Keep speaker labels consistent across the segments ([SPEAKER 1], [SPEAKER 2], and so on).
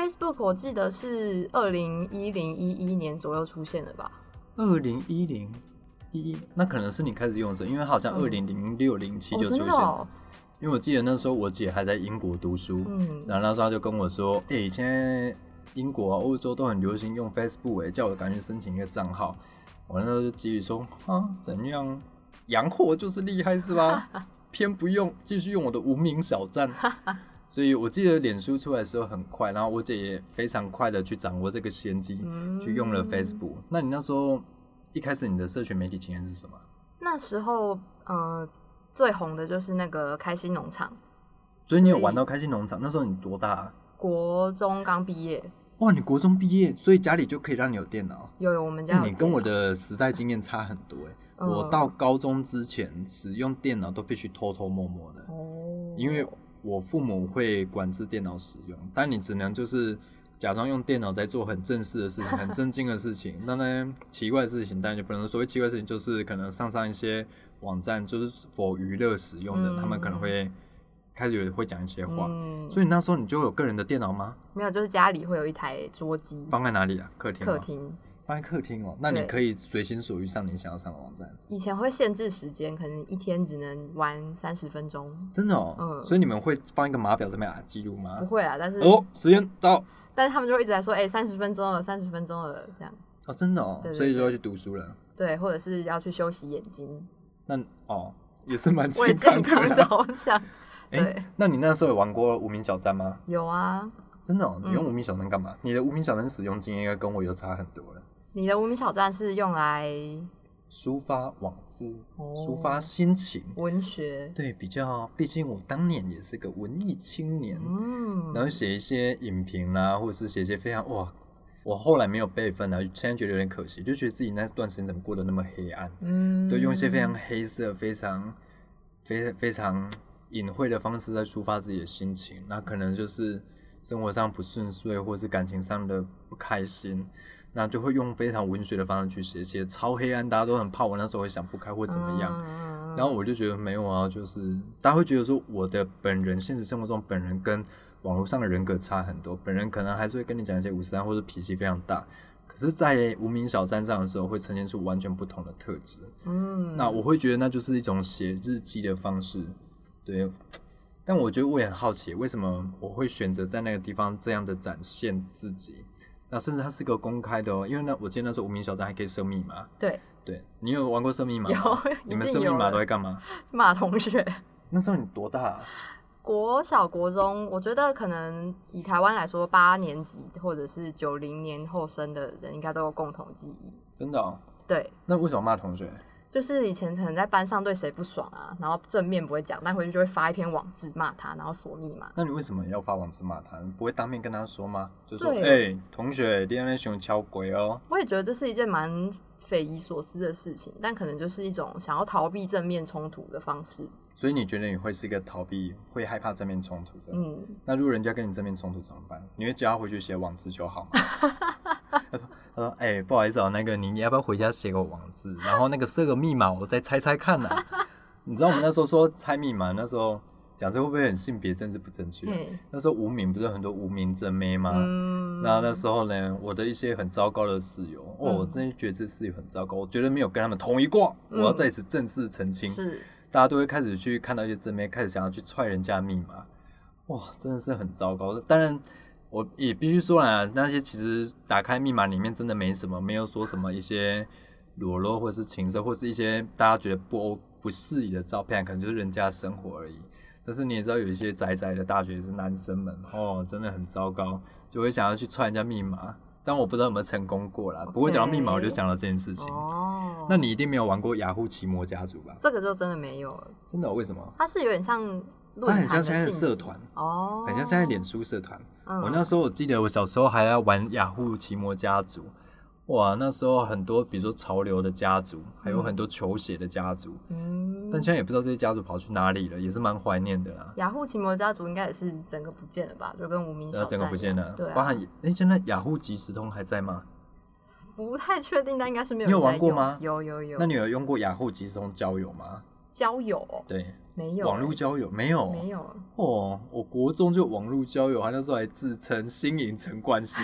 [SPEAKER 1] Facebook 我记得是二零一零一一年左右出现的吧？
[SPEAKER 2] 二零一零一一，那可能是你开始用的时候，因为它好像
[SPEAKER 1] 嗯
[SPEAKER 2] 二零零六零七
[SPEAKER 1] 哦，
[SPEAKER 2] 就出现了。因为我记得那时候我姐还在英国读书，
[SPEAKER 1] 嗯，
[SPEAKER 2] 然后那时候她就跟我说：“哎、现在英国啊、欧洲都很流行用 Facebook，哎、叫我赶紧申请一个账号。”我那时候就急语说：“啊，怎样？洋货就是厉害是吧？偏不用，继续用我的无名小站。”所以我记得脸书出来的时候很快，然后我姐也非常快的去掌握这个先机，
[SPEAKER 1] 嗯
[SPEAKER 2] 去用了 Facebook。那你那时候一开始你的社群媒体经验是什么？
[SPEAKER 1] 那时候呃最红的就是那个开心农场，
[SPEAKER 2] 所以你有玩到开心农场？那时候你多大、啊？
[SPEAKER 1] 国中刚毕业，
[SPEAKER 2] 哇，你国中毕业，所以家里就可以让你有电脑。
[SPEAKER 1] 有有我们家
[SPEAKER 2] 你跟我的时代经验差很多哎、
[SPEAKER 1] 嗯
[SPEAKER 2] 我到高中之前使用电脑都必须偷偷摸摸的，
[SPEAKER 1] 哦，
[SPEAKER 2] 因为我父母会管制电脑使用，但你只能就是假装用电脑在做很正式的事情、很 正经的事情。那呢，奇怪的事情当然就不能说。所谓奇怪的事情，就是可能上上一些网站，就是否娱乐使用的，
[SPEAKER 1] 嗯
[SPEAKER 2] 他们可能会开始会讲一些话。
[SPEAKER 1] 嗯，
[SPEAKER 2] 所以那时候你就有个人的电脑吗？
[SPEAKER 1] 没有，就是家里会有一台桌机，
[SPEAKER 2] 放在哪里啊？客厅。
[SPEAKER 1] 客。厅。
[SPEAKER 2] 放在客厅哦，那你可以随心所欲上你想要上的网站。
[SPEAKER 1] 以前会限制时间，可能一天只能玩三十分钟，
[SPEAKER 2] 真的哦，
[SPEAKER 1] 嗯
[SPEAKER 2] 所以你们会放一个码表这边啊记录吗
[SPEAKER 1] 不？会啊，但是、
[SPEAKER 2] 哦，时间到
[SPEAKER 1] 但是他们就会一直在说，哎、三十分钟了，三十分钟了，这样，
[SPEAKER 2] 哦，真的哦，所以就要去读书了。
[SPEAKER 1] 对，或者是要去休息眼睛，
[SPEAKER 2] 那哦，也是蛮
[SPEAKER 1] 为
[SPEAKER 2] 健
[SPEAKER 1] 健康
[SPEAKER 2] 的。
[SPEAKER 1] 着想。
[SPEAKER 2] 哎、
[SPEAKER 1] 对，
[SPEAKER 2] 那你那时候有玩过无名小站吗？
[SPEAKER 1] 有啊，
[SPEAKER 2] 真的哦，你用
[SPEAKER 1] 嗯
[SPEAKER 2] 无名小站干嘛？你的无名小站使用经验应该跟我有差很多了。
[SPEAKER 1] 你的无名小站是用来
[SPEAKER 2] 抒发网志，
[SPEAKER 1] 哦
[SPEAKER 2] 抒发心情，
[SPEAKER 1] 文学，
[SPEAKER 2] 对，比较，毕竟我当年也是个文艺青年，
[SPEAKER 1] 嗯，
[SPEAKER 2] 然后写一些影评啦，或者是写一些非常哇，我后来没有备份啊，现在觉得有点可惜，就觉得自己那段时间怎么过得那么黑暗。
[SPEAKER 1] 嗯，
[SPEAKER 2] 对，用一些非常黑色、非常、非非常隐晦的方式在抒发自己的心情。那可能就是生活上不顺遂，或是感情上的不开心，那就会用非常文学的方式去写，写超黑暗，大家都很怕我那时候会想不开或怎么样。
[SPEAKER 1] 嗯
[SPEAKER 2] 然后我就觉得没有啊，就是大家会觉得说我的本人现实生活中本人跟网络上的人格差很多，本人可能还是会跟你讲一些五十三或者脾气非常大，可是，在无名小站上的时候会呈现出完全不同的特质。
[SPEAKER 1] 嗯，
[SPEAKER 2] 那我会觉得那就是一种写日记的方式，对。但我觉得我也很好奇，为什么我会选择在那个地方这样的展现自己？那甚至它是个公开的哦，因为那我记得那时候无名小站还可以设密码。
[SPEAKER 1] 对
[SPEAKER 2] 对你有玩过设密码吗？
[SPEAKER 1] 有
[SPEAKER 2] 你们设密码都在干嘛？
[SPEAKER 1] 骂同学。
[SPEAKER 2] 那时候你多大、啊？
[SPEAKER 1] 国小、国中，我觉得可能以台湾来说，八年级或者是九零年后生的人，应该都有共同记忆。
[SPEAKER 2] 真的、哦？
[SPEAKER 1] 对，
[SPEAKER 2] 那为什么骂同学？
[SPEAKER 1] 就是以前可能在班上对谁不爽啊，然后正面不会讲，但回去就会发一篇网志骂他，然后锁密码。
[SPEAKER 2] 那你为什么要发网志骂他？你不会当面跟他说吗？就说，哎、
[SPEAKER 1] 对
[SPEAKER 2] 同学，你那熊敲鬼哦。
[SPEAKER 1] 我也觉得这是一件蛮匪夷所思的事情，但可能就是一种想要逃避正面冲突的方式。
[SPEAKER 2] 所以你觉得你会是一个逃避，会害怕正面冲突的？
[SPEAKER 1] 嗯，
[SPEAKER 2] 那如果人家跟你正面冲突怎么办？你会叫他回去写网志就好吗？他说：“他说，哎、不好意思哦、那个你你要不要回家写个网址，然后那个设个密码，我再猜猜看呐、你知道我们那时候说猜密码，那时候讲这会不会很性别政治不正确？
[SPEAKER 1] 嘿，
[SPEAKER 2] 那时候无名不是很多无名真妹吗？
[SPEAKER 1] 嗯，
[SPEAKER 2] 那那时候呢，我的一些很糟糕的室友，哦，
[SPEAKER 1] 嗯
[SPEAKER 2] 我真的觉得这室友很糟糕，我绝对没有跟他们同一挂，我要
[SPEAKER 1] 嗯
[SPEAKER 2] 在此正式澄清。
[SPEAKER 1] 是，
[SPEAKER 2] 大家都会开始去看到一些真妹，开始想要去踹人家密码，哇，真的是很糟糕。当然，我也必须说啦，那些其实打开密码里面真的没什么，没有说什么一些裸露或是情色，或是一些大家觉得不不适宜的照片，可能就是人家的生活而已。但是你也知道，有一些宅宅的大学生男生们，哦，真的很糟糕，就会想要去踹人家密码。但我不知道有没有成功过啦。不过讲到密码，我就想到这件事情。
[SPEAKER 1] 哦，
[SPEAKER 2] 那你一定没有玩过雅虎奇摩家族吧？
[SPEAKER 1] 这个就真的没有了，
[SPEAKER 2] 真的哦、为什么？
[SPEAKER 1] 它是有点像
[SPEAKER 2] 它很像现在的社团，
[SPEAKER 1] 哦，
[SPEAKER 2] 很像现在脸书社团。
[SPEAKER 1] 嗯，
[SPEAKER 2] 我那时候我记得我小时候还要玩雅虎奇摩家族，哇，那时候很多比如说潮流的家族，还有很多球鞋的家族，
[SPEAKER 1] 嗯，
[SPEAKER 2] 但现在也不知道这些家族跑去哪里了，也是蛮怀念的啦。
[SPEAKER 1] 雅虎奇摩家族应该也是整个不见了吧？就跟无名小
[SPEAKER 2] 然后整个不见了，
[SPEAKER 1] 对啊，
[SPEAKER 2] 包含哎、现在雅虎即时通还在吗？
[SPEAKER 1] 不太确定，但应该是没有
[SPEAKER 2] 你有玩过吗？
[SPEAKER 1] 有有有，
[SPEAKER 2] 那你有用过雅虎即时通交友吗？
[SPEAKER 1] 交友？哦
[SPEAKER 2] 对，
[SPEAKER 1] 没有
[SPEAKER 2] 网络
[SPEAKER 1] 欸
[SPEAKER 2] 交友没有，
[SPEAKER 1] 没有，
[SPEAKER 2] 哦，我国中就网络交友，他那时候还自称新营陈冠希，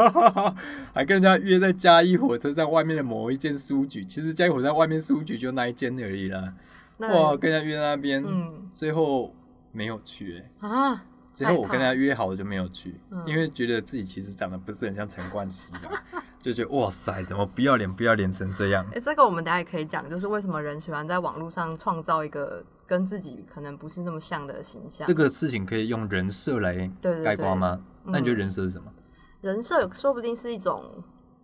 [SPEAKER 2] 还跟人家约在嘉义火车站外面的某一间书局，其实嘉义火车站外面书局就那一间而已啦。
[SPEAKER 1] 那
[SPEAKER 2] 哇，跟人家约在那边，
[SPEAKER 1] 嗯
[SPEAKER 2] 最后没有去、欸，
[SPEAKER 1] 啊，
[SPEAKER 2] 最后我跟人家约好我就没有去，
[SPEAKER 1] 嗯
[SPEAKER 2] 因为觉得自己其实长得不是很像陈冠希啦，就觉得哇塞，怎么不要脸不要脸成这样？
[SPEAKER 1] 哎、这个我们等一下也可以讲，就是为什么人喜欢在网络上创造一个跟自己可能不是那么像的形象。
[SPEAKER 2] 这个事情可以用人设来
[SPEAKER 1] 对对
[SPEAKER 2] 概括吗？
[SPEAKER 1] 对
[SPEAKER 2] 那你觉得
[SPEAKER 1] 嗯
[SPEAKER 2] 人设是什么？
[SPEAKER 1] 人设说不定是一种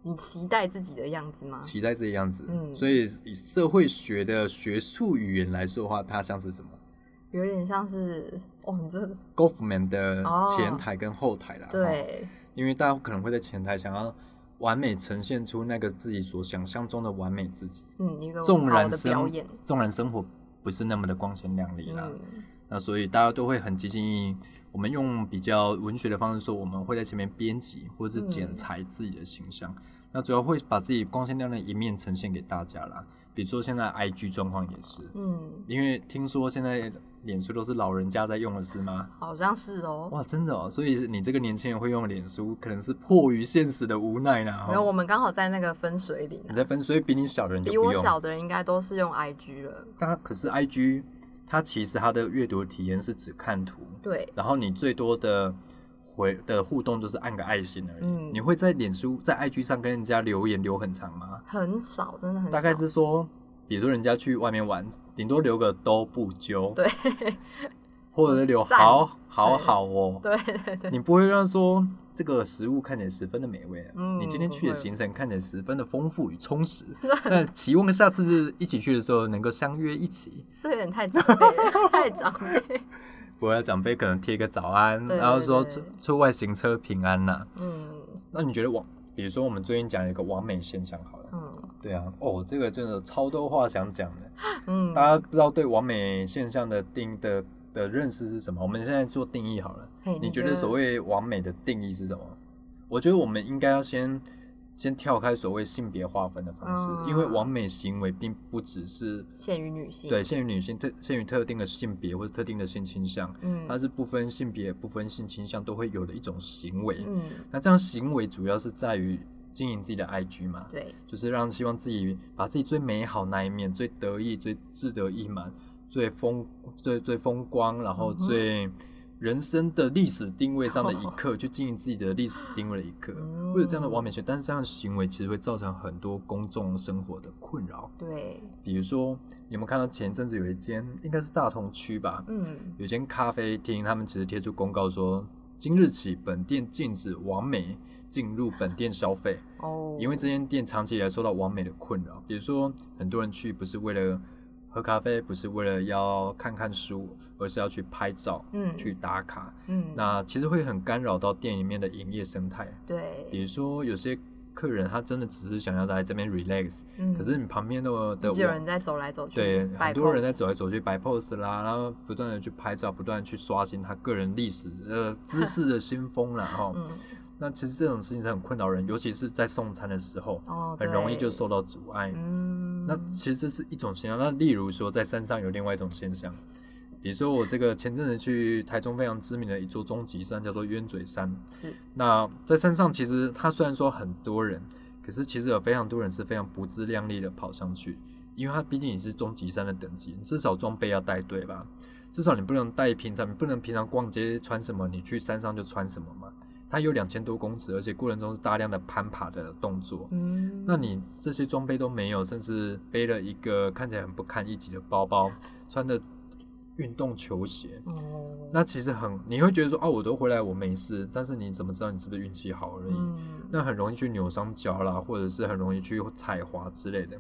[SPEAKER 1] 你期待自己的样子吗？
[SPEAKER 2] 期待这个样子。
[SPEAKER 1] 嗯
[SPEAKER 2] 所以以社会学的学术语言来说的话，它像是什么
[SPEAKER 1] 有点像是哦，你这？
[SPEAKER 2] Government 的
[SPEAKER 1] 哦
[SPEAKER 2] 前台跟后台啦。齁，
[SPEAKER 1] 对，
[SPEAKER 2] 因为大家可能会在前台想要完美呈现出那个自己所想象中的完美自己，
[SPEAKER 1] 嗯，一个
[SPEAKER 2] 纵然生
[SPEAKER 1] 表演，
[SPEAKER 2] 纵然生活不是那么的光鲜亮丽啦。
[SPEAKER 1] 嗯，
[SPEAKER 2] 那所以大家都会很积极。我们用比较文学的方式说，我们会在前面编辑或者是剪
[SPEAKER 1] 嗯
[SPEAKER 2] 裁自己的形象。那主要会把自己光鲜亮丽的一面呈现给大家啦。比如说现在 IG 状况也是，
[SPEAKER 1] 嗯，
[SPEAKER 2] 因为听说现在脸书都是老人家在用的是吗？
[SPEAKER 1] 好像是哦。
[SPEAKER 2] 哇，真的哦！所以你这个年轻人会用脸书，可能是迫于现实的无奈啦。
[SPEAKER 1] 没有，
[SPEAKER 2] 哦
[SPEAKER 1] 我们刚好在那个分水岭、啊，
[SPEAKER 2] 你在分，所以比你小的人
[SPEAKER 1] 比。我小的人应该都是用 IG 了。
[SPEAKER 2] 它可是 IG，它其实它的阅读体验是只看图，
[SPEAKER 1] 对，
[SPEAKER 2] 然后你最多的回的互动就是按个爱心而已。
[SPEAKER 1] 嗯
[SPEAKER 2] 你会在脸书在 IG 上跟人家留言留很长吗？
[SPEAKER 1] 很少，真的很少。
[SPEAKER 2] 大概是说，比如说人家去外面玩，顶多留个都不揪，
[SPEAKER 1] 对。
[SPEAKER 2] 或者是留好好好哦。
[SPEAKER 1] 对对对，
[SPEAKER 2] 你不会让说这个食物看起来十分的美味、啊，
[SPEAKER 1] 嗯
[SPEAKER 2] 你今天去的行程看起来十分的丰富与充实。那期望下次一起去的时候能够相约一起。
[SPEAKER 1] 这有点太长辈了，太长辈。
[SPEAKER 2] 不会长辈可能贴个早安，
[SPEAKER 1] 对
[SPEAKER 2] 然后说出出外行车平安呐、
[SPEAKER 1] 嗯。
[SPEAKER 2] 那你觉得网，比如说我们最近讲一个完美现象好了，
[SPEAKER 1] 嗯
[SPEAKER 2] 对啊，哦，这个真的超多话想讲的。
[SPEAKER 1] 嗯，
[SPEAKER 2] 大家不知道对完美现象的定的的认识是什么？我们现在做定义好了。你觉得所谓完美的定义是什么？我觉得我们应该要先先跳开所谓性别划分的方式，
[SPEAKER 1] 嗯
[SPEAKER 2] 因为完美行为并不只是
[SPEAKER 1] 限于女性？
[SPEAKER 2] 对，限于女性特限于特定的性别或者特定的性倾向，
[SPEAKER 1] 嗯，
[SPEAKER 2] 它是不分性别、不分性倾向都会有的一种行为。
[SPEAKER 1] 嗯
[SPEAKER 2] 那这样行为主要是在于经营自己的 IG 嘛，
[SPEAKER 1] 对，
[SPEAKER 2] 就是让希望自己把自己最美好那一面、最得意、最志得意满、最风、最最风光，然后最人生的历史定位上的一刻，去经营自己的历史定位的一刻，
[SPEAKER 1] 嗯。
[SPEAKER 2] 会有这样的完美性。但是这样的行为其实会造成很多公众生活的困扰。
[SPEAKER 1] 对，
[SPEAKER 2] 比如说，你有没有看到前一阵子有一间应该是大同区吧，
[SPEAKER 1] 嗯。
[SPEAKER 2] 有间咖啡厅，他们其实贴出公告说，今日起本店禁止完美进入本店消费。
[SPEAKER 1] 哦，
[SPEAKER 2] 因为这间店长期以来受到完美的困扰，比如说很多人去不是为了喝咖啡，不是为了要看看书，而是要去拍照、
[SPEAKER 1] 嗯
[SPEAKER 2] 去打卡。
[SPEAKER 1] 嗯
[SPEAKER 2] 那其实会很干扰到店里面的营业生态。
[SPEAKER 1] 对比，
[SPEAKER 2] 如说有些客人他真的只是想要来这边 relax，、
[SPEAKER 1] 嗯
[SPEAKER 2] 可是你旁边的的
[SPEAKER 1] 一直有人在走来走去，
[SPEAKER 2] 对，很多人在走来走去摆 pose 啦，然后不断的去拍照，不断的去刷新他个人历史呃知识的新风啦哈。
[SPEAKER 1] 嗯
[SPEAKER 2] 那其实这种事情是很困扰人，尤其是在送餐的时候，
[SPEAKER 1] 哦，
[SPEAKER 2] 很容易就受到阻碍。
[SPEAKER 1] 嗯，
[SPEAKER 2] 那其实这是一种现象。那例如说，在山上有另外一种现象，比如说我这个前阵子去台中非常知名的一座终极山，叫做鸢嘴山。
[SPEAKER 1] 是
[SPEAKER 2] 那在山上，其实它虽然说很多人，可是其实有非常多人是非常不自量力的跑上去，因为它毕竟也是终极山的等级，至少装备要带对吧？至少你不能带平常，你不能平常逛街穿什么，你去山上就穿什么嘛。它有两千多公尺，而且过程中是大量的攀爬的动作。
[SPEAKER 1] 嗯，
[SPEAKER 2] 那你这些装备都没有，甚至背了一个看起来很不堪一击的包包，穿的运动球鞋，
[SPEAKER 1] 哦，
[SPEAKER 2] 那其实很你会觉得说，哦，我都回来，我没事，但是你怎么知道你是不是运气好而已？
[SPEAKER 1] 嗯
[SPEAKER 2] 那很容易去扭伤脚啦，或者是很容易去踩滑之类的。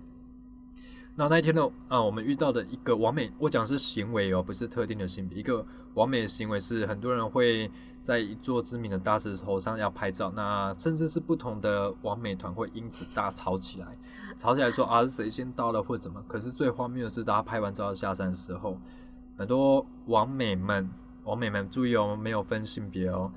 [SPEAKER 2] 那那一天呢，啊，我们遇到的一个完美，我讲是行为哦，不是特定的性别。一个完美的行为是很多人会在一座知名的大石头上要拍照，那甚至是不同的完美团会因此大吵起来，吵起来说啊是谁先到了或怎么。可是最荒谬的是，大家拍完照要下山的时候，很多完美们，完美们注意哦，没有分性别哦，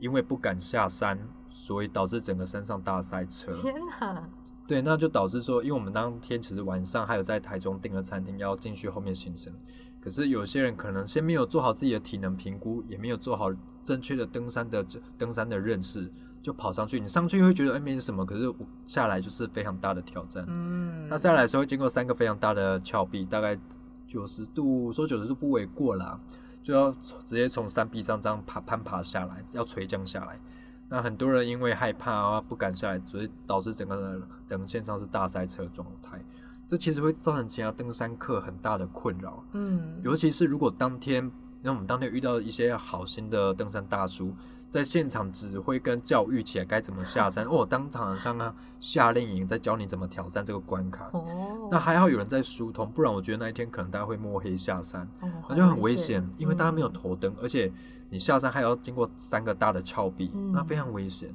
[SPEAKER 2] 因为不敢下山，所以导致整个山上大塞车。
[SPEAKER 1] 天哪，
[SPEAKER 2] 对，那就导致说，因为我们当天其实晚上还有在台中订了餐厅，要进去后面行程，可是有些人可能先没有做好自己的体能评估，也没有做好正确的登山的登山的认识，就跑上去。你上去会觉得哎没什么，可是下来就是非常大的挑战。
[SPEAKER 1] 嗯，
[SPEAKER 2] 那下来的时候会经过三个非常大的峭壁，大概九十度，说九十度不为过啦，就要直接从山壁上这样爬攀爬下来，要垂降下来。那很多人因为害怕啊不敢下来，所以导致整个等线上是大塞车状态。这其实会造成其他登山客很大的困扰。
[SPEAKER 1] 嗯，
[SPEAKER 2] 尤其是如果当天，那我们当天遇到一些好心的登山大叔，在现场指挥跟教育起来该怎么下山，哦，当场像他夏令营在教你怎么挑战这个关卡。
[SPEAKER 1] 哦，
[SPEAKER 2] 那还好有人在疏通，不然我觉得那一天可能大家会摸黑下山，
[SPEAKER 1] 哦
[SPEAKER 2] 那就很
[SPEAKER 1] 危
[SPEAKER 2] 危险，因为大家没有头灯，而且你下山还要经过三个大的峭壁，
[SPEAKER 1] 嗯
[SPEAKER 2] 那非常危险。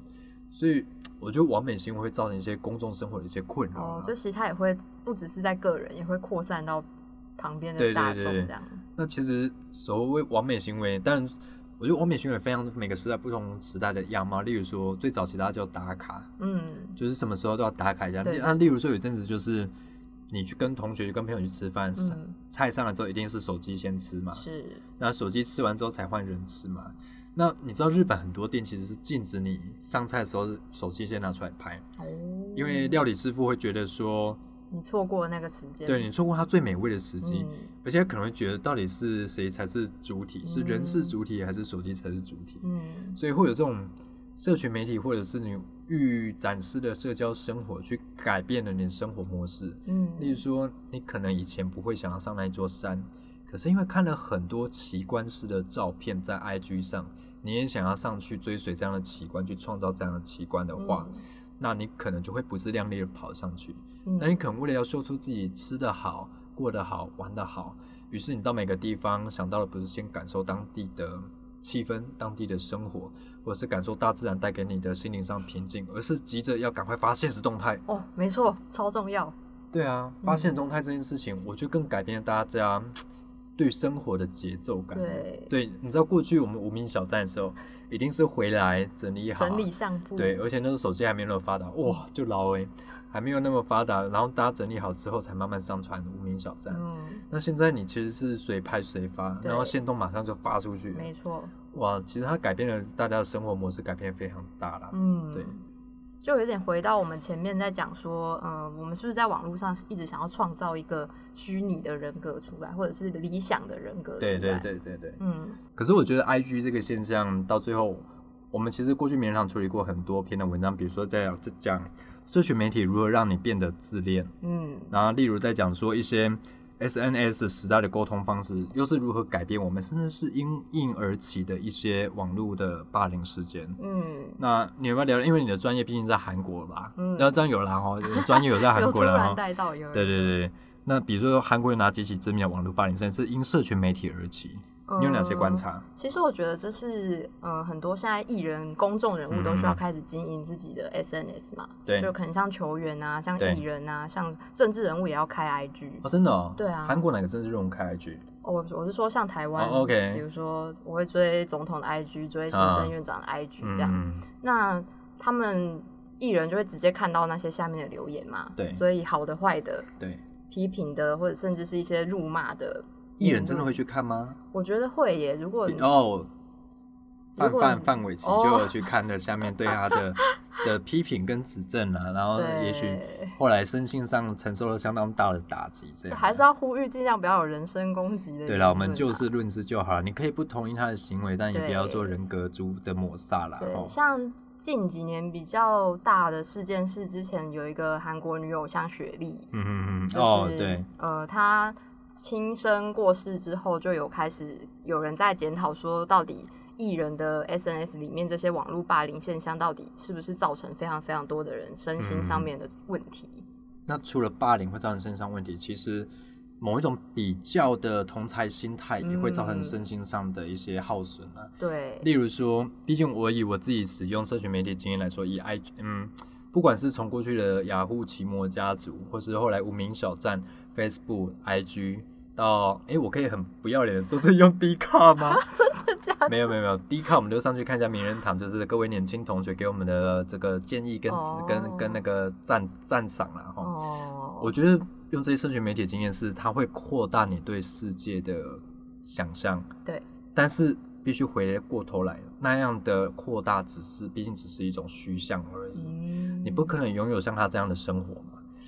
[SPEAKER 2] 所以我觉得完美行为会造成一些公众生活的一些困扰啊。
[SPEAKER 1] 哦，就其实它也会不只是在个人，也会扩散到旁边的大众这样。
[SPEAKER 2] 那其实所谓完美行为，但我觉得完美行为非常每个时代不同时代的样貌。例如说，最早期大家叫打卡，
[SPEAKER 1] 嗯，
[SPEAKER 2] 就是什么时候都要打卡一下。
[SPEAKER 1] 对
[SPEAKER 2] 那例如说有一阵子就是你去跟同学、跟朋友去吃饭，
[SPEAKER 1] 嗯
[SPEAKER 2] 菜上来之后一定是手机先吃嘛，
[SPEAKER 1] 是，
[SPEAKER 2] 那手机吃完之后才换人吃嘛。那你知道日本很多店其实是禁止你上菜的时候手机先拿出来拍，
[SPEAKER 1] 哦，
[SPEAKER 2] 因为料理师傅会觉得说，
[SPEAKER 1] 你错过那个时间，
[SPEAKER 2] 对你错过它最美味的时机。
[SPEAKER 1] 嗯
[SPEAKER 2] 而且可能会觉得到底是谁才是主体，是人是主体还是手机才是主体？
[SPEAKER 1] 嗯，
[SPEAKER 2] 所以会有这种社群媒体或者是你欲展示的社交生活，去改变了你的生活模式。
[SPEAKER 1] 嗯，
[SPEAKER 2] 例如说，你可能以前不会想要上那一座山，可是因为看了很多奇观式的照片在 IG 上，你也想要上去追随这样的奇观，去创造这样的奇观的话，那你可能就会不自量力的跑上去。
[SPEAKER 1] 嗯，
[SPEAKER 2] 那你可能为了要秀出自己吃得好、过得好、玩得好，于是你到每个地方想到的不是先感受当地的气氛、当地的生活，或者是感受大自然带给你的心灵上平静，而是急着要赶快发现实动态。
[SPEAKER 1] 哦，没错，超重要，
[SPEAKER 2] 对啊，发现动态这件事情，我就更改变了大家对生活的节奏感。
[SPEAKER 1] 对对
[SPEAKER 2] 你知道过去我们无名小站的时候，一定是回来整理好，
[SPEAKER 1] 整理相簿，
[SPEAKER 2] 对，而且那时候手机还没有那么发达，哇，就老哎、还没有那么发达，然后大家整理好之后才慢慢上传无名小站。
[SPEAKER 1] 嗯，
[SPEAKER 2] 那现在你其实是随拍随发，然后线动马上就发出去，
[SPEAKER 1] 没错，
[SPEAKER 2] 哇，其实它改变了大家的生活模式，改变非常大啦。
[SPEAKER 1] 嗯，
[SPEAKER 2] 对，
[SPEAKER 1] 就有点回到我们前面在讲说，嗯，我们是不是在网络上一直想要创造一个虚拟的人格出来，或者是理想的人格出来？
[SPEAKER 2] 对对，对对对。
[SPEAKER 1] 嗯
[SPEAKER 2] 可是我觉得 I G 这个现象到最后，我们其实过去名人堂处理过很多篇的文章，比如说在在讲社群媒体如何让你变得自恋，
[SPEAKER 1] 嗯
[SPEAKER 2] 然后例如在讲说一些 S N S 时代的沟通方式又是如何改变我们，甚至是因应而起的一些网络的霸凌事件。
[SPEAKER 1] 嗯，
[SPEAKER 2] 那你有没有聊？因为你的专业毕竟在韩国吧，
[SPEAKER 1] 嗯
[SPEAKER 2] 然后这样有啦哦，有专业有在韩国啦 哦。
[SPEAKER 1] 带到有，
[SPEAKER 2] 对对对，那比如说韩国有哪几起知名的网络霸凌事件是因社群媒体而起？你有哪些观
[SPEAKER 1] 嗯
[SPEAKER 2] 察？
[SPEAKER 1] 其实我觉得这是，呃，很多现在艺人、公众人物都需要
[SPEAKER 2] 嗯
[SPEAKER 1] 开始经营自己的 SNS 嘛，
[SPEAKER 2] 对
[SPEAKER 1] 就可能像球员啊，像
[SPEAKER 2] 对
[SPEAKER 1] 艺人啊，像政治人物也要开 IG。
[SPEAKER 2] 哦，真的哦。
[SPEAKER 1] 对啊
[SPEAKER 2] 韩国哪个政治人物开 IG？
[SPEAKER 1] 哦我我是说像台湾、
[SPEAKER 2] 哦，OK
[SPEAKER 1] 比如说我会追总统的 IG，追行政院长的 IG 这样。
[SPEAKER 2] 嗯，
[SPEAKER 1] 那他们艺人就会直接看到那些下面的留言嘛，
[SPEAKER 2] 对
[SPEAKER 1] 所以好的、坏的、
[SPEAKER 2] 对。
[SPEAKER 1] 批评的，或者甚至是一些辱骂的
[SPEAKER 2] 艺人真的会去看吗？
[SPEAKER 1] 我觉得会耶。如果
[SPEAKER 2] 哦，范范范玮琪
[SPEAKER 1] 哦
[SPEAKER 2] 就有去看了下面对他的 的批评跟指正啊，然后也许后来身心上承受了相当大的打击，这样
[SPEAKER 1] 还是要呼吁，尽量不要有人身攻击的。
[SPEAKER 2] 对了，我们就事论事就好了。你可以不同意他的行为，但也不要做人格猪的抹杀啦。
[SPEAKER 1] 对，
[SPEAKER 2] 哦
[SPEAKER 1] 像近几年比较大的事件是，之前有一个韩国女偶像雪莉，
[SPEAKER 2] 嗯嗯嗯，
[SPEAKER 1] 就是、
[SPEAKER 2] 哦对，
[SPEAKER 1] 呃，她亲生过世之后，就有开始有人在检讨说，到底艺人的 SNS 里面这些网络霸凌现象，到底是不是造成非常非常多的人身心上
[SPEAKER 2] 嗯
[SPEAKER 1] 面的问题？
[SPEAKER 2] 那除了霸凌会造成身上问题，其实某一种比较的同才心态也会造成
[SPEAKER 1] 嗯
[SPEAKER 2] 身心上的一些耗损啊。
[SPEAKER 1] 对，
[SPEAKER 2] 例如说，毕竟我以我自己使用社群媒体经验来说，以 i 嗯，不管是从过去的雅虎奇摩家族，或是后来无名小站、Facebook、IG，到诶，我可以很不要脸的说是用 D 卡吗？
[SPEAKER 1] 真的假的？
[SPEAKER 2] 没有没有没有，D 卡我们就上去看一下名人堂，就是各位年轻同学给我们的这个建议跟、
[SPEAKER 1] 哦
[SPEAKER 2] 跟跟那个赞赞赏啦哈。
[SPEAKER 1] 哦，
[SPEAKER 2] 我觉得用这些社群媒体经验是，它会扩大你对世界的想象，
[SPEAKER 1] 对，
[SPEAKER 2] 但是必须回过头来，那样的扩大只是毕竟只是一种虚像而已，
[SPEAKER 1] 嗯，
[SPEAKER 2] 你不可能拥有像他这样的生活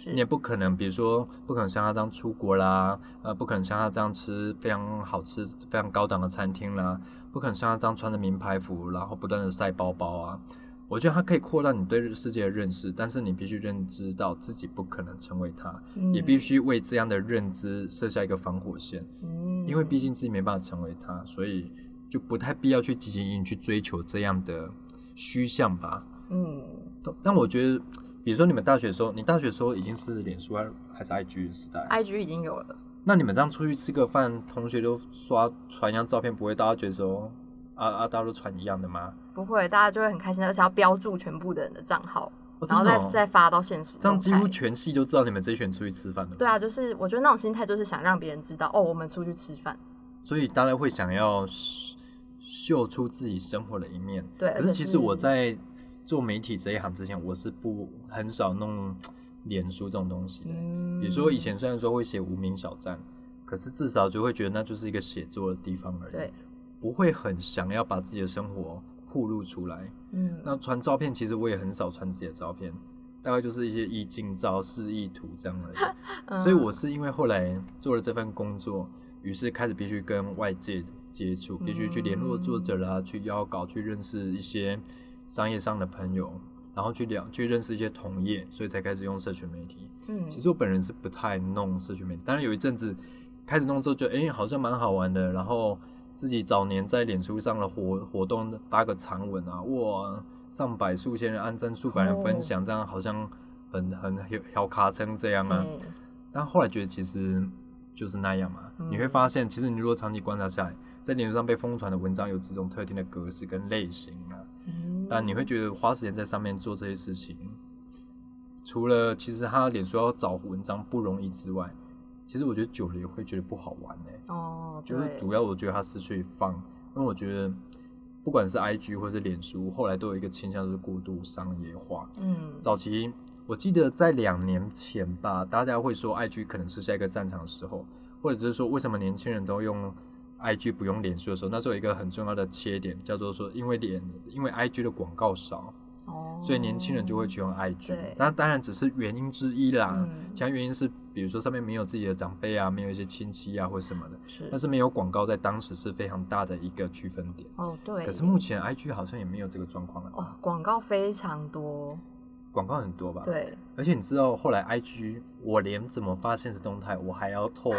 [SPEAKER 2] 你也不可能，比如说，不可能像他这样出国啦，呃，不可能像他这样吃非常好吃、非常高档的餐厅啦，不可能像他这样穿着名牌服，然后不断的晒包包啊。我觉得它可以扩大你对世界的认识，但是你必须认知到自己不可能成为他，
[SPEAKER 1] 嗯
[SPEAKER 2] 也必须为这样的认知设下一个防火线，
[SPEAKER 1] 嗯，
[SPEAKER 2] 因为毕竟自己没办法成为他，所以就不太必要去积极营营去追求这样的虚像吧。
[SPEAKER 1] 嗯，
[SPEAKER 2] 但但我觉得，比如说你们大学的时候，你大学的时候已经是脸书还还是 IG 的时代
[SPEAKER 1] ，IG 已经有了，
[SPEAKER 2] 那你们这样出去吃个饭，同学都刷传一样照片，不会大家觉得说啊啊，大家都传一样的吗？
[SPEAKER 1] 不会，大家就会很开心，而且要标注全部的人的账号，
[SPEAKER 2] 哦
[SPEAKER 1] 然后再、再发到现实。
[SPEAKER 2] 这样几乎全系都知道你们这一群出去吃饭了。
[SPEAKER 1] 对啊，就是我觉得那种心态就是想让别人知道，哦，我们出去吃饭。
[SPEAKER 2] 所以大家会想要秀秀出自己生活的一面。
[SPEAKER 1] 对
[SPEAKER 2] 可是其实我在做媒体这一行之前，我是不很少弄 脸书这种东西的。
[SPEAKER 1] 嗯，
[SPEAKER 2] 比如说以前虽然说会写无名小站，可是至少就会觉得那就是一个写作的地方而已，，不会很想要把自己的生活曝露出来。
[SPEAKER 1] 嗯，
[SPEAKER 2] 那传照片，其实我也很少传自己的照片，大概就是一些意境照、示意图这样而已。
[SPEAKER 1] 嗯
[SPEAKER 2] 所以我是因为后来做了这份工作，于是开始必须跟外界接触，必须去联络作者啦，去邀稿，去认识一些商业上的朋友，然后去聊，去认识一些同业，所以才开始用社群媒体。
[SPEAKER 1] 嗯，
[SPEAKER 2] 其实我本人是不太弄社群媒体，当然有一阵子开始弄之后觉得，哎、好像蛮好玩的。然后自己早年在脸书上的活活动发个长文啊，哇，上百数千人按赞，数百人分享，这样好像很很小卡称这样啊。
[SPEAKER 1] 嗯
[SPEAKER 2] 但后来觉得其实就是那样嘛，
[SPEAKER 1] 嗯
[SPEAKER 2] 你会发现，其实你如果长期观察下来，在脸书上被疯传的文章有几种特定的格式跟类型啊，
[SPEAKER 1] 嗯
[SPEAKER 2] 但你会觉得花时间在上面做这些事情，除了其实他脸书要找文章不容易之外，其实我觉得久了也会觉得不好玩呢、
[SPEAKER 1] 哦，
[SPEAKER 2] 就是主要我觉得他失去放，因为我觉得不管是 IG 或是脸书，后来都有一个倾向就是过度商业化。
[SPEAKER 1] 嗯，
[SPEAKER 2] 早期我记得在两年前吧，大家会说 IG 可能是下一个战场的时候，或者是说为什么年轻人都用 IG 不用脸书的时候，那时候有一个很重要的切点，叫做说因为脸因为 IG 的广告少，
[SPEAKER 1] 哦，
[SPEAKER 2] 所以年轻人就会去用 IG。那当然只是原因之一啦，
[SPEAKER 1] 嗯
[SPEAKER 2] 其他原因是比如说上面没有自己的长辈啊，没有一些亲戚啊或什么的。
[SPEAKER 1] 是
[SPEAKER 2] 但是没有广告，在当时是非常大的一个区分点。
[SPEAKER 1] 哦，对，
[SPEAKER 2] 可是目前 IG 好像也没有这个状况了吧，
[SPEAKER 1] 哦，广告非常多，
[SPEAKER 2] 广告很多吧？。
[SPEAKER 1] 对，
[SPEAKER 2] 而且你知道后来 IG 我连怎么发现实动态，我还要透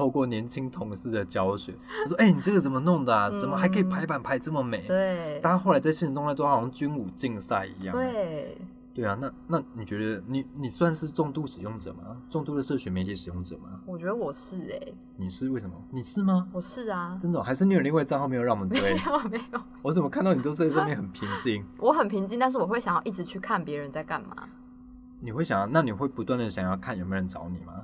[SPEAKER 2] 透过年轻同事的教学，我说：“哎、你这个怎么弄的、啊？怎么还可以排版排这么美？”
[SPEAKER 1] 对，
[SPEAKER 2] 大家后来在现实中态都好像军武竞赛一样。
[SPEAKER 1] 对，
[SPEAKER 2] 对啊，那那你觉得你你算是重度使用者吗？重度的社群媒体使用者吗？
[SPEAKER 1] 我觉得我是哎、
[SPEAKER 2] 你是为什么？你是吗？
[SPEAKER 1] 我是啊，
[SPEAKER 2] 真的哦、还是你有另外账号没有让我们追
[SPEAKER 1] 没？有没有，
[SPEAKER 2] 我怎么看到你都是在上面很平静？
[SPEAKER 1] 我很平静，但是我会想要一直去看别人在干嘛。
[SPEAKER 2] 你会想要，那你会不断的想要看有没有人找你吗？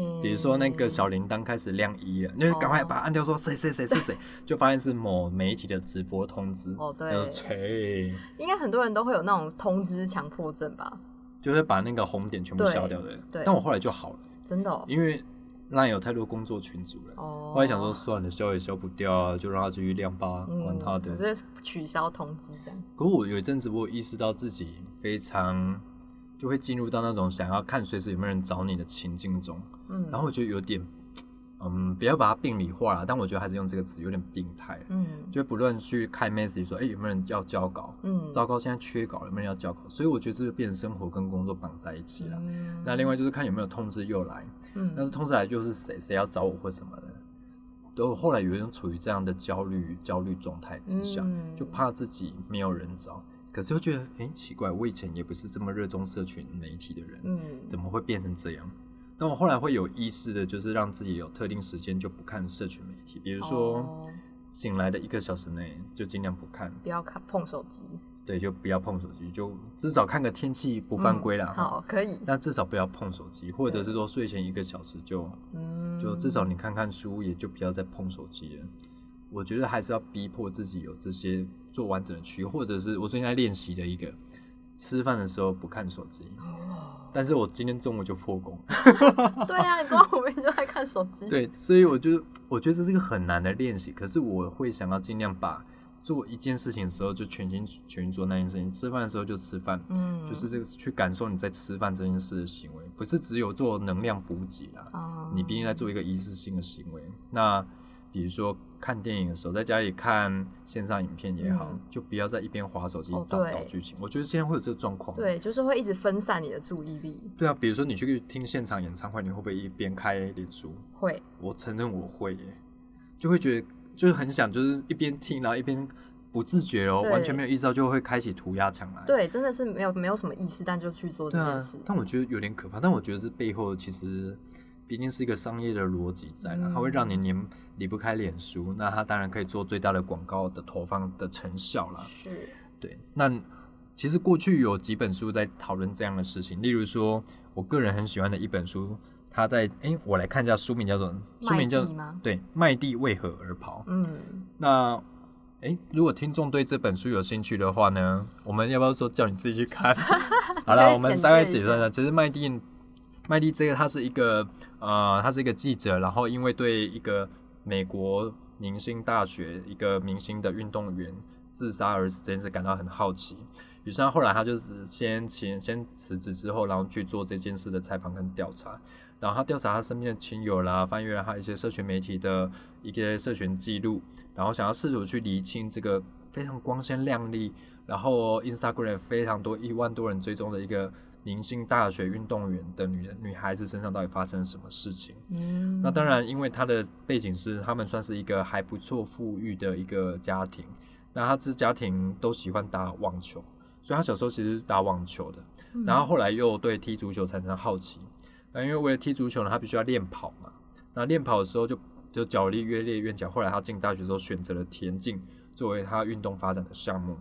[SPEAKER 1] 诶
[SPEAKER 2] 比如说那个小铃铛开始亮一了，你就赶快把它按掉，说谁谁谁是谁，就发现是某媒体的直播通知。
[SPEAKER 1] 哦对
[SPEAKER 2] 然后切，
[SPEAKER 1] 应该很多人都会有那种通知强迫症吧？
[SPEAKER 2] 就会把那个红点全部消掉的。
[SPEAKER 1] 对
[SPEAKER 2] 但我后来就好了，
[SPEAKER 1] 真的、哦，
[SPEAKER 2] 因为那有太多工作群组了。
[SPEAKER 1] 哦，
[SPEAKER 2] 后来想说算了，消也消不掉啊，就让它继续亮吧，
[SPEAKER 1] 嗯
[SPEAKER 2] 管它的
[SPEAKER 1] 我。就取消通知这样。
[SPEAKER 2] 可我有一阵子，我有意识到自己非常就会进入到那种想要看随时有没有人找你的情境中，
[SPEAKER 1] 嗯，
[SPEAKER 2] 然后我觉得有点，嗯，不要把它病理化了，但我觉得还是用这个词有点病态，
[SPEAKER 1] 嗯
[SPEAKER 2] 就会不断去开 message 说，哎、有没有人要交稿？
[SPEAKER 1] 嗯，
[SPEAKER 2] 糟糕，现在缺稿，有没有人要交稿？所以我觉得这就变成生活跟工作绑在一起了。
[SPEAKER 1] 嗯
[SPEAKER 2] 那另外就是看有没有通知又来，
[SPEAKER 1] 嗯
[SPEAKER 2] 但是通知来就是谁谁要找我或什么的，都后来有一种处于这样的焦虑焦虑状态之下，
[SPEAKER 1] 嗯
[SPEAKER 2] 就怕自己没有人找，可是又觉得哎、诶奇怪，我以前也不是这么热衷社群媒体的人，
[SPEAKER 1] 嗯。
[SPEAKER 2] 怎么会变成这样？但我后来会有意识的，就是让自己有特定时间就不看社群媒体，比如说
[SPEAKER 1] 哦。
[SPEAKER 2] 醒来的一个小时内就尽量不看，
[SPEAKER 1] 不要看碰手机，
[SPEAKER 2] 对，就不要碰手机，就至少看个天气不犯规啦。
[SPEAKER 1] 嗯好，可以，
[SPEAKER 2] 那至少不要碰手机，或者是说睡前一个小时就
[SPEAKER 1] 嗯，
[SPEAKER 2] 就至少你看看书，也就不要再碰手机了。我觉得还是要逼迫自己有这些做完整的区，或者是我最近在练习的一个，吃饭的时候不看手机。
[SPEAKER 1] 哦，
[SPEAKER 2] 但是我今天中午就破功。
[SPEAKER 1] 对呀、你中午明明就在看手机。
[SPEAKER 2] 对，所以我就我觉得这是一个很难的练习，可是我会想要尽量把做一件事情的时候就全心全意做那件事情，吃饭的时候就吃饭，
[SPEAKER 1] 嗯，
[SPEAKER 2] 就是这个去感受你在吃饭这件事的行为，不是只有做能量补给啦，
[SPEAKER 1] 哦
[SPEAKER 2] 你毕竟在做一个仪式性的行为。那比如说看电影的时候，在家里看线上影片也好，
[SPEAKER 1] 嗯
[SPEAKER 2] 就不要在一边划手机
[SPEAKER 1] 哦
[SPEAKER 2] 找、
[SPEAKER 1] 对
[SPEAKER 2] 找剧情。我觉得现在会有这个状况。
[SPEAKER 1] 对，就是会一直分散你的注意力。
[SPEAKER 2] 对啊，比如说你去听现场演唱会，你会不会一边开脸书？
[SPEAKER 1] 会，
[SPEAKER 2] 我承认我会耶，就会觉得就是很想就是一边听，然后一边不自觉哦，完全没有意识到就会开启涂鸦墙来。
[SPEAKER 1] 对，真的是没有没有什么意识，但就去做这件事。，
[SPEAKER 2] 但我觉得有点可怕。但我觉得这背后其实毕竟是一个商业的逻辑在啦，
[SPEAKER 1] 嗯
[SPEAKER 2] 它会让你离离不开脸书，那它当然可以做最大的广告的投放的成效啦。
[SPEAKER 1] 是，
[SPEAKER 2] 对，那其实过去有几本书在讨论这样的事情，例如说我个人很喜欢的一本书，它在诶，我来看一下书名叫做书名叫对，麦地为何而跑。
[SPEAKER 1] 嗯，
[SPEAKER 2] 那诶，如果听众对这本书有兴趣的话呢，我们要不要说叫你自己去看？好了，我们大概解释一下，其实麦地麦迪这个他是一个呃，他是一个记者，然后因为对一个美国明星大学一个明星的运动员自杀而死这件事感到很好奇，于是他后来他就是先先先辞职之后，然后去做这件事的采访跟调查。然后他调查他身边的亲友啦，翻阅了他一些社群媒体的一些社群记录，然后想要试图去厘清这个非常光鲜亮丽，然后 Instagram 非常多一万多人追踪的一个明星大学运动员的女人女孩子身上到底发生了什么事情。
[SPEAKER 1] 嗯，
[SPEAKER 2] 那当然，因为她的背景是他们算是一个还不错富裕的一个家庭，那她这家庭都喜欢打网球，所以她小时候其实打网球的，
[SPEAKER 1] 嗯
[SPEAKER 2] 然后后来又对踢足球产生好奇，那因为为了踢足球呢，她必须要练跑嘛，那练跑的时候就就脚力越练越脚，后来她进大学之后选择了田径作为她运动发展的项目。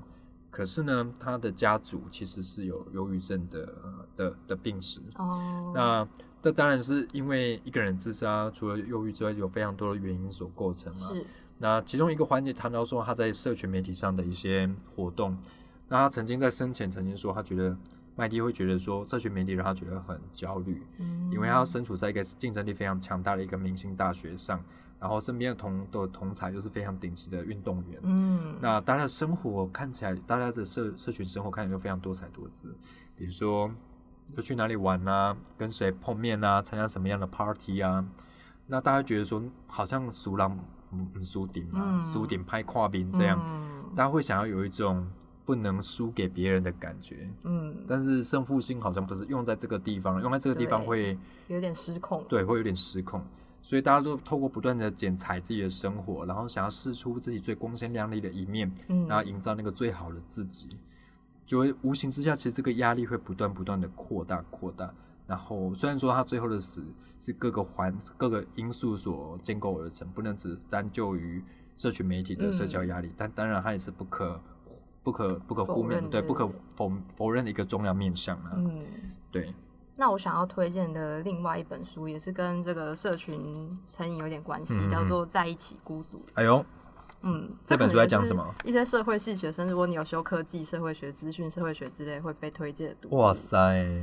[SPEAKER 2] 可是呢，他的家族其实是有忧郁症的呃的的病史，
[SPEAKER 1] 哦，
[SPEAKER 2] 那这当然是因为一个人自杀，除了忧郁之外，有非常多的原因所构成嘛。
[SPEAKER 1] 是，
[SPEAKER 2] 那其中一个环节谈到说他在社群媒体上的一些活动，那他曾经在生前曾经说，他觉得麦蒂会觉得说社群媒体让他觉得很焦虑，
[SPEAKER 1] 嗯，
[SPEAKER 2] 因为他身处在一个竞争力非常强大的一个明星大学上，然后身边的同的同才又是非常顶级的运动员，
[SPEAKER 1] 嗯，
[SPEAKER 2] 那大家的生活看起来，大家的社社群生活看起来都非常多彩多姿，比如说就去哪里玩啊，跟谁碰面啊，参加什么样的 party 啊，那大家觉得说好像苏朗嗯苏顶啊，
[SPEAKER 1] 嗯
[SPEAKER 2] 苏顶拍跨冰这样，
[SPEAKER 1] 嗯。
[SPEAKER 2] 大家会想要有一种不能输给别人的感觉，
[SPEAKER 1] 嗯，
[SPEAKER 2] 但是胜负心好像不是用在这个地方，用在这个地方
[SPEAKER 1] 对
[SPEAKER 2] 会
[SPEAKER 1] 有点失控。
[SPEAKER 2] 对，会有点失控。所以大家都透过不断的剪裁自己的生活，然后想要试出自己最光鲜亮丽的一面，
[SPEAKER 1] 嗯，
[SPEAKER 2] 然后营造那个最好的自己，就会无形之下，其实这个压力会不断不断的扩大扩大。然后虽然说他最后的死是各个环各个因素所建构而成，不能只单就于社群媒体的社交压力，但当然它也是不可不可不可忽
[SPEAKER 1] 面
[SPEAKER 2] 对不可否否认的一个重要面向啊。
[SPEAKER 1] 嗯。
[SPEAKER 2] 对，
[SPEAKER 1] 那我想要推荐的另外一本书，也是跟这个社群成瘾有点关系，
[SPEAKER 2] 嗯嗯
[SPEAKER 1] 叫做《在一起孤独》。
[SPEAKER 2] 哎呦，
[SPEAKER 1] 嗯，
[SPEAKER 2] 这本书在讲什么？
[SPEAKER 1] 一些社会系学生，如果你有修科技、社会学、资讯、社会学之类，会被推荐的读。
[SPEAKER 2] 哇塞，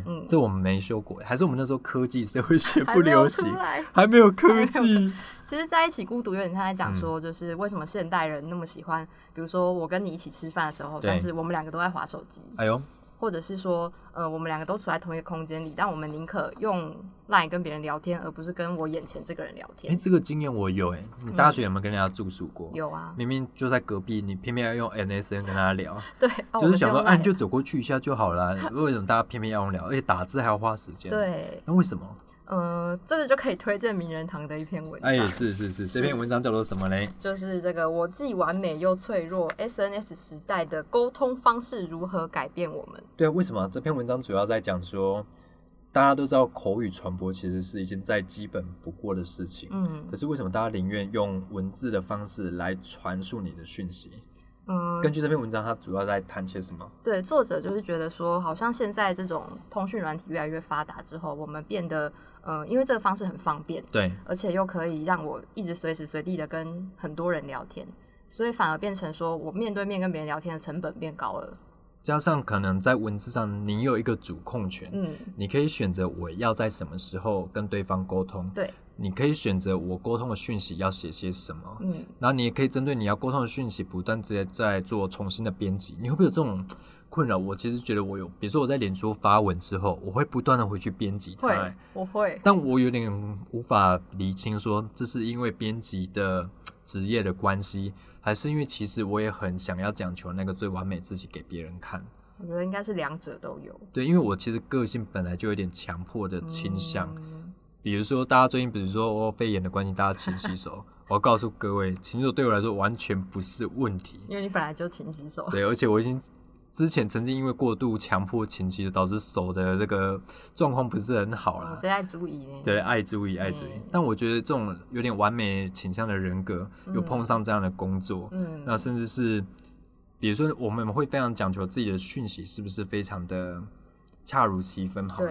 [SPEAKER 1] 嗯
[SPEAKER 2] 这我们没修过，还是我们那时候科技社会学不流行，
[SPEAKER 1] 来
[SPEAKER 2] 还没有科技。
[SPEAKER 1] 其实在一起孤独有点像在
[SPEAKER 2] 嗯
[SPEAKER 1] 讲说，就是为什么现代人那么喜欢，比如说我跟你一起吃饭的时候，但是我们两个都在划手机，
[SPEAKER 2] 哎呦，
[SPEAKER 1] 或者是说，呃，我们两个都处在同一个空间里，但我们宁可用 LINE 跟别人聊天，而不是跟我眼前这个人聊天
[SPEAKER 2] 哎、
[SPEAKER 1] 欸。
[SPEAKER 2] 这个经验我有哎、你大学有没有跟人家住宿过？
[SPEAKER 1] 有啊，
[SPEAKER 2] 明明就在隔壁，你偏偏要用 NSN 跟他聊，
[SPEAKER 1] 对，哦
[SPEAKER 2] 就是想说，哎、就走过去一下就好了。为什么大家偏偏要用聊？而且打字还要花时间？，
[SPEAKER 1] 对，
[SPEAKER 2] 那为什么？
[SPEAKER 1] 呃，这个就可以推荐名人堂的一篇文章，
[SPEAKER 2] 哎、是是是，这篇文章叫做什么嘞？
[SPEAKER 1] 就是这个我既完美又脆弱，SNS 时代的沟通方式如何改变我们？
[SPEAKER 2] 对啊，为什么这篇文章主要在讲说，大家都知道口语传播其实是一件再基本不过的事情，
[SPEAKER 1] 嗯
[SPEAKER 2] 可是为什么大家宁愿用文字的方式来传述你的讯息？
[SPEAKER 1] 嗯，
[SPEAKER 2] 根据这篇文章，它主要在谈些什么？
[SPEAKER 1] 对，作者就是觉得说，好像现在这种通讯软体越来越发达之后，我们变得，呃，因为这个方式很方便，
[SPEAKER 2] 对，
[SPEAKER 1] 而且又可以让我一直随时随地的跟很多人聊天，所以反而变成说我面对面跟别人聊天的成本变高了。
[SPEAKER 2] 加上可能在文字上你有一个主控权，
[SPEAKER 1] 嗯，
[SPEAKER 2] 你可以选择我要在什么时候跟对方沟通，
[SPEAKER 1] 对，
[SPEAKER 2] 你可以选择我沟通的讯息要写些什么，
[SPEAKER 1] 嗯，
[SPEAKER 2] 然后你也可以针对你要沟通的讯息，不断在在做重新的编辑。你会不会有这种困扰？我其实觉得我有，比如说我在脸书发文之后，我会不断的回去编辑它、
[SPEAKER 1] 会，我会，
[SPEAKER 2] 但我有点无法理清，说这是因为编辑的职业的关系，还是因为其实我也很想要讲求那个最完美自己给别人看。
[SPEAKER 1] 我觉得应该是两者都有
[SPEAKER 2] 对，因为我其实个性本来就有点强迫的倾向，
[SPEAKER 1] 嗯
[SPEAKER 2] 比如说大家最近，比如说哦肺炎的关系，大家勤洗手。我要告诉各位，勤洗手对我来说完全不是问题。
[SPEAKER 1] 因为你本来就勤洗手，
[SPEAKER 2] 对，而且我已经之前曾经因为过度强迫勤洗手，导致手的这个状况不是很好啦。
[SPEAKER 1] 我这在注意呢。
[SPEAKER 2] 对，爱注意，爱注意
[SPEAKER 1] 嗯。
[SPEAKER 2] 但我觉得这种有点完美倾向的人格，又碰上这样的工作，
[SPEAKER 1] 嗯，
[SPEAKER 2] 那甚至是，比如说我们会非常讲求自己的讯息是不是非常的恰如其分好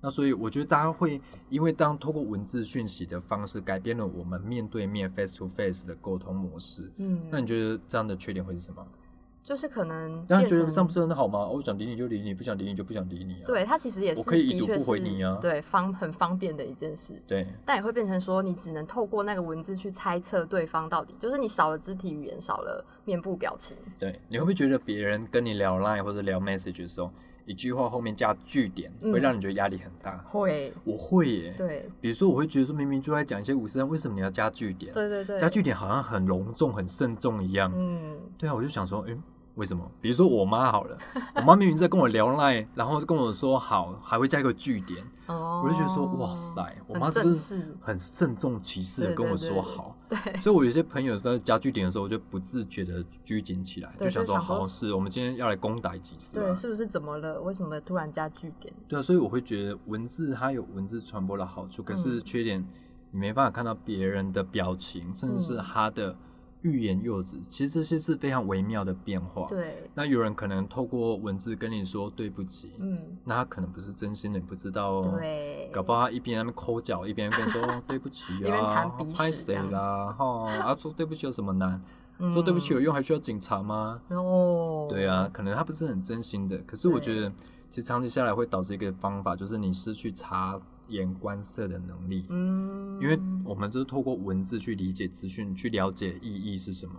[SPEAKER 2] 那所以我觉得大家会因为当透过文字讯息的方式改变了我们面对面 face to face 的沟通模式。
[SPEAKER 1] 嗯，
[SPEAKER 2] 那你觉得这样的缺点会是什么？
[SPEAKER 1] 就是可能
[SPEAKER 2] 大家
[SPEAKER 1] 变成
[SPEAKER 2] 觉得这样不是很好吗？哦我想理你就理你，不想理你就不想理你啊。
[SPEAKER 1] 对，他其实也是
[SPEAKER 2] 我可以已读不回你啊
[SPEAKER 1] 对方很方便的一件事，
[SPEAKER 2] 对
[SPEAKER 1] 但也会变成说你只能透过那个文字去猜测对方到底，就是你少了肢体语言，少了面部表情，
[SPEAKER 2] 对，你会不会觉得别人跟你聊 line 或者聊 message 的时候，一句话后面加句点，
[SPEAKER 1] 嗯
[SPEAKER 2] 会让你觉得压力很大？
[SPEAKER 1] 会，
[SPEAKER 2] 我会耶。
[SPEAKER 1] 对，
[SPEAKER 2] 比如说，我会觉得说，明明就在讲一些五十音，为什么你要加句点？
[SPEAKER 1] 对对对，
[SPEAKER 2] 加句点好像很隆重、很慎重一样。
[SPEAKER 1] 嗯，
[SPEAKER 2] 对啊，我就想说，诶，为什么？比如说我妈好了，我妈明明在跟我聊 line，然后跟我说好，还会加一个句点，
[SPEAKER 1] 哦，
[SPEAKER 2] 我就觉得说，哇塞，我妈是不是很慎重其事的跟我
[SPEAKER 1] 对对
[SPEAKER 2] 说好？
[SPEAKER 1] 对，
[SPEAKER 2] 所以我有些朋友在加句点的时候，我就不自觉的拘谨起来，就想说，好，是我们今天要来攻打几次
[SPEAKER 1] 对，
[SPEAKER 2] 啊？
[SPEAKER 1] 是不是怎么了？为什么突然加句点？
[SPEAKER 2] 对啊，所以我会觉得文字它有文字传播的好处，可是
[SPEAKER 1] 嗯
[SPEAKER 2] 缺点你没办法看到别人的表情，甚至是
[SPEAKER 1] 嗯
[SPEAKER 2] 他的欲言又止。其实这些是非常微妙的变化。
[SPEAKER 1] 对，
[SPEAKER 2] 那有人可能透过文字跟你说对不起，
[SPEAKER 1] 嗯，
[SPEAKER 2] 那他可能不是真心的，你不知道哦。
[SPEAKER 1] 对，
[SPEAKER 2] 搞不好他一边在那边抠脚，一边跟你说 哦对不起啊拍谁啦？哈，啊说对不起有什么难？
[SPEAKER 1] 嗯
[SPEAKER 2] 说对不起有用，还需要警察吗？
[SPEAKER 1] 哦，
[SPEAKER 2] 对啊，可能他不是很真心的，可是我觉得其实长期下来会导致一个方法，就是你失去察言观色的能力。
[SPEAKER 1] 嗯，
[SPEAKER 2] 因为我们都是透过文字去理解资讯，去了解意义是什么，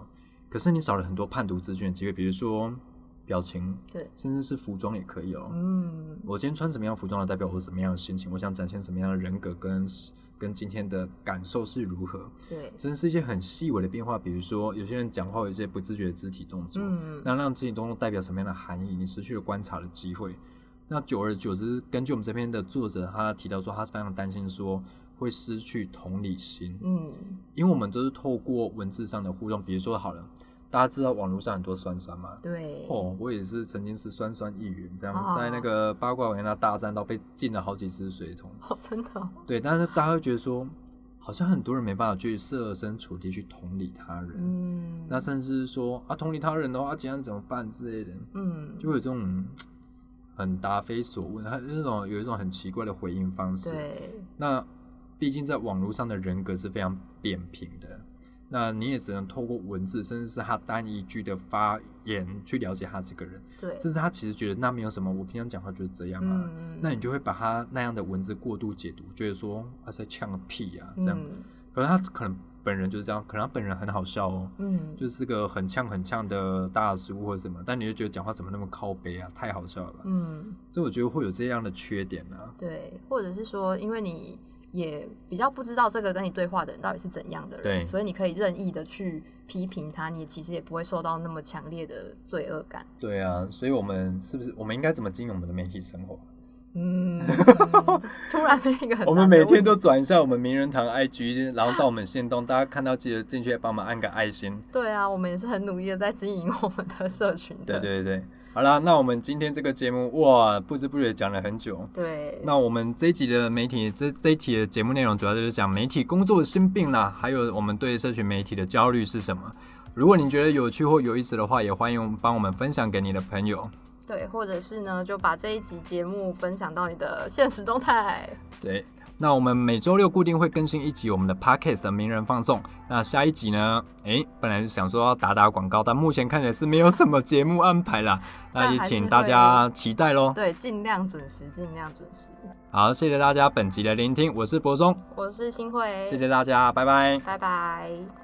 [SPEAKER 2] 可是你少了很多判读资讯的机会，比如说表情，
[SPEAKER 1] 对，
[SPEAKER 2] 甚至是服装也可以哦。
[SPEAKER 1] 嗯，
[SPEAKER 2] 我今天穿什么样服装来？代表我什么样的心情，我想展现什么样的人格跟跟今天的感受是如何，
[SPEAKER 1] 对，
[SPEAKER 2] 真的是一些很细微的变化。比如说，有些人讲话有一些不自觉的肢体动作，
[SPEAKER 1] 嗯，
[SPEAKER 2] 那让肢体动作代表什么样的含义？你失去了观察的机会。那久而久之，根据我们这边的作者，他提到说，他非常担心说会失去同理心，
[SPEAKER 1] 嗯，
[SPEAKER 2] 因为我们都是透过文字上的互动，比如说好了，大家知道网络上很多酸酸嘛。
[SPEAKER 1] 对，
[SPEAKER 2] 哦，我也是曾经是酸酸一员，这样、
[SPEAKER 1] 哦
[SPEAKER 2] 在那个八卦文那大战到被进了好几次水桶。
[SPEAKER 1] 哦，真的哦，
[SPEAKER 2] 对，但是大家会觉得说，好像很多人没办法去设身处地去同理他人，
[SPEAKER 1] 嗯，
[SPEAKER 2] 那甚至是说啊，同理他人的话，这样怎么办之类的，
[SPEAKER 1] 嗯，
[SPEAKER 2] 就会有这种很答非所问，还有那种有一种很奇怪的回应方式。
[SPEAKER 1] 对，
[SPEAKER 2] 那毕竟在网络上的人格是非常扁平的，那你也只能透过文字，甚至是他单一句的发言去了解他这个人，
[SPEAKER 1] 对，
[SPEAKER 2] 甚至他其实觉得那没有什么，我平常讲话就是这样啊，
[SPEAKER 1] 嗯，
[SPEAKER 2] 那你就会把他那样的文字过度解读，觉得说他在呛个屁啊这样，
[SPEAKER 1] 嗯。
[SPEAKER 2] 可是他可能本人就是这样，可能他本人很好笑哦。
[SPEAKER 1] 嗯，
[SPEAKER 2] 就是个很呛很呛的大叔或者什么，但你就觉得讲话怎么那么靠背啊，太好笑了吧？
[SPEAKER 1] 嗯，
[SPEAKER 2] 所以我觉得会有这样的缺点啊。
[SPEAKER 1] 对，或者是说，因为你也比较不知道这个跟你对话的人到底是怎样的人，
[SPEAKER 2] 对
[SPEAKER 1] 所以你可以任意的去批评他，你其实也不会受到那么强烈的罪恶感。
[SPEAKER 2] 对啊，所以我们是不是我们应该怎么经营我们的媒体生活？
[SPEAKER 1] 嗯，突然一个很
[SPEAKER 2] 我们每天都转一下我们名人堂 IG，然后到我们线动，大家看到记得进去帮忙按个爱心。
[SPEAKER 1] 对啊，我们也是很努力的在经营我们的社群的。
[SPEAKER 2] 对对对，好啦，那我们今天这个节目哇，不知不觉讲了很久。
[SPEAKER 1] 对
[SPEAKER 2] 那我们这一集的媒体这这一题的节目内容，主要就是讲媒体工作的心病啦，还有我们对社群媒体的焦虑是什么。如果你觉得有趣或有意思的话，也欢迎帮我们分享给你的朋友。
[SPEAKER 1] 对，或者是呢，就把这一集节目分享到你的 现实动态。
[SPEAKER 2] 对，那我们每周六固定会更新一集我们的 Podcast 的名人放送。那下一集呢？诶，本来是想说要打打广告，但目前看起来是没有什么节目安排啦。那也请大家期待喽。
[SPEAKER 1] 对，尽量准时，尽量准时。
[SPEAKER 2] 好，谢谢大家本集的聆听，我是博中，
[SPEAKER 1] 我是新慧，
[SPEAKER 2] 谢谢大家，拜拜，
[SPEAKER 1] 拜拜。